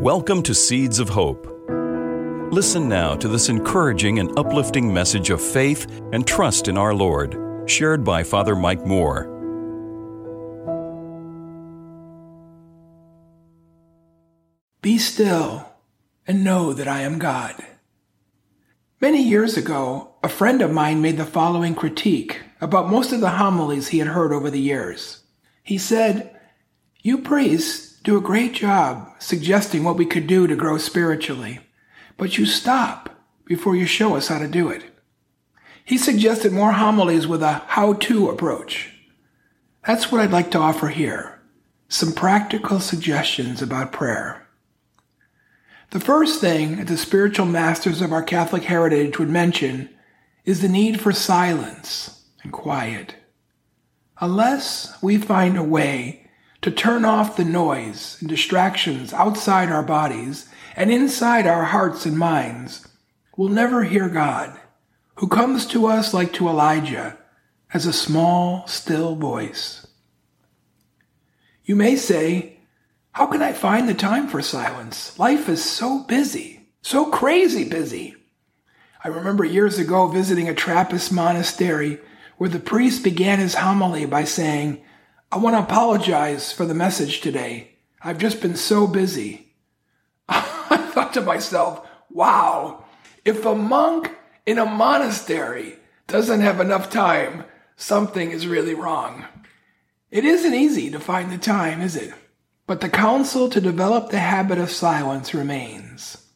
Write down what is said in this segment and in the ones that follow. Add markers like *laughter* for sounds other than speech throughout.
Welcome to Seeds of Hope. Listen now to this encouraging and uplifting message of faith and trust in our Lord, shared by Father Mike Moore. Be still and know that I am God. Many years ago, a friend of mine made the following critique about most of the homilies he had heard over the years. He said, You priests do a great job suggesting what we could do to grow spiritually, but you stop before you show us how to do it. He suggested more homilies with a how to approach. That's what I'd like to offer here some practical suggestions about prayer. The first thing that the spiritual masters of our Catholic heritage would mention is the need for silence and quiet. Unless we find a way to turn off the noise and distractions outside our bodies and inside our hearts and minds, we'll never hear God, who comes to us like to Elijah as a small, still voice. You may say, how can I find the time for silence? Life is so busy, so crazy busy. I remember years ago visiting a Trappist monastery where the priest began his homily by saying, I want to apologize for the message today. I've just been so busy. *laughs* I thought to myself, wow, if a monk in a monastery doesn't have enough time, something is really wrong. It isn't easy to find the time, is it? But the counsel to develop the habit of silence remains.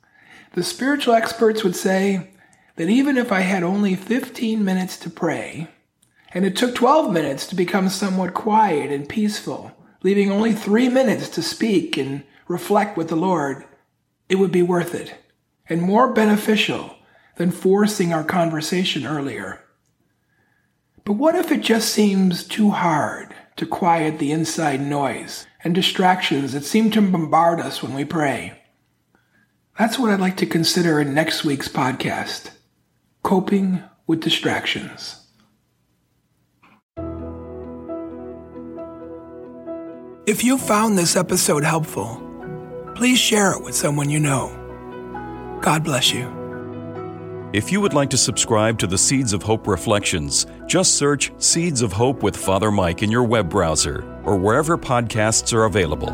The spiritual experts would say that even if I had only 15 minutes to pray, and it took 12 minutes to become somewhat quiet and peaceful, leaving only three minutes to speak and reflect with the Lord, it would be worth it and more beneficial than forcing our conversation earlier. But what if it just seems too hard to quiet the inside noise and distractions that seem to bombard us when we pray. That's what I'd like to consider in next week's podcast Coping with Distractions. If you found this episode helpful, please share it with someone you know. God bless you. If you would like to subscribe to the Seeds of Hope Reflections, just search Seeds of Hope with Father Mike in your web browser or wherever podcasts are available.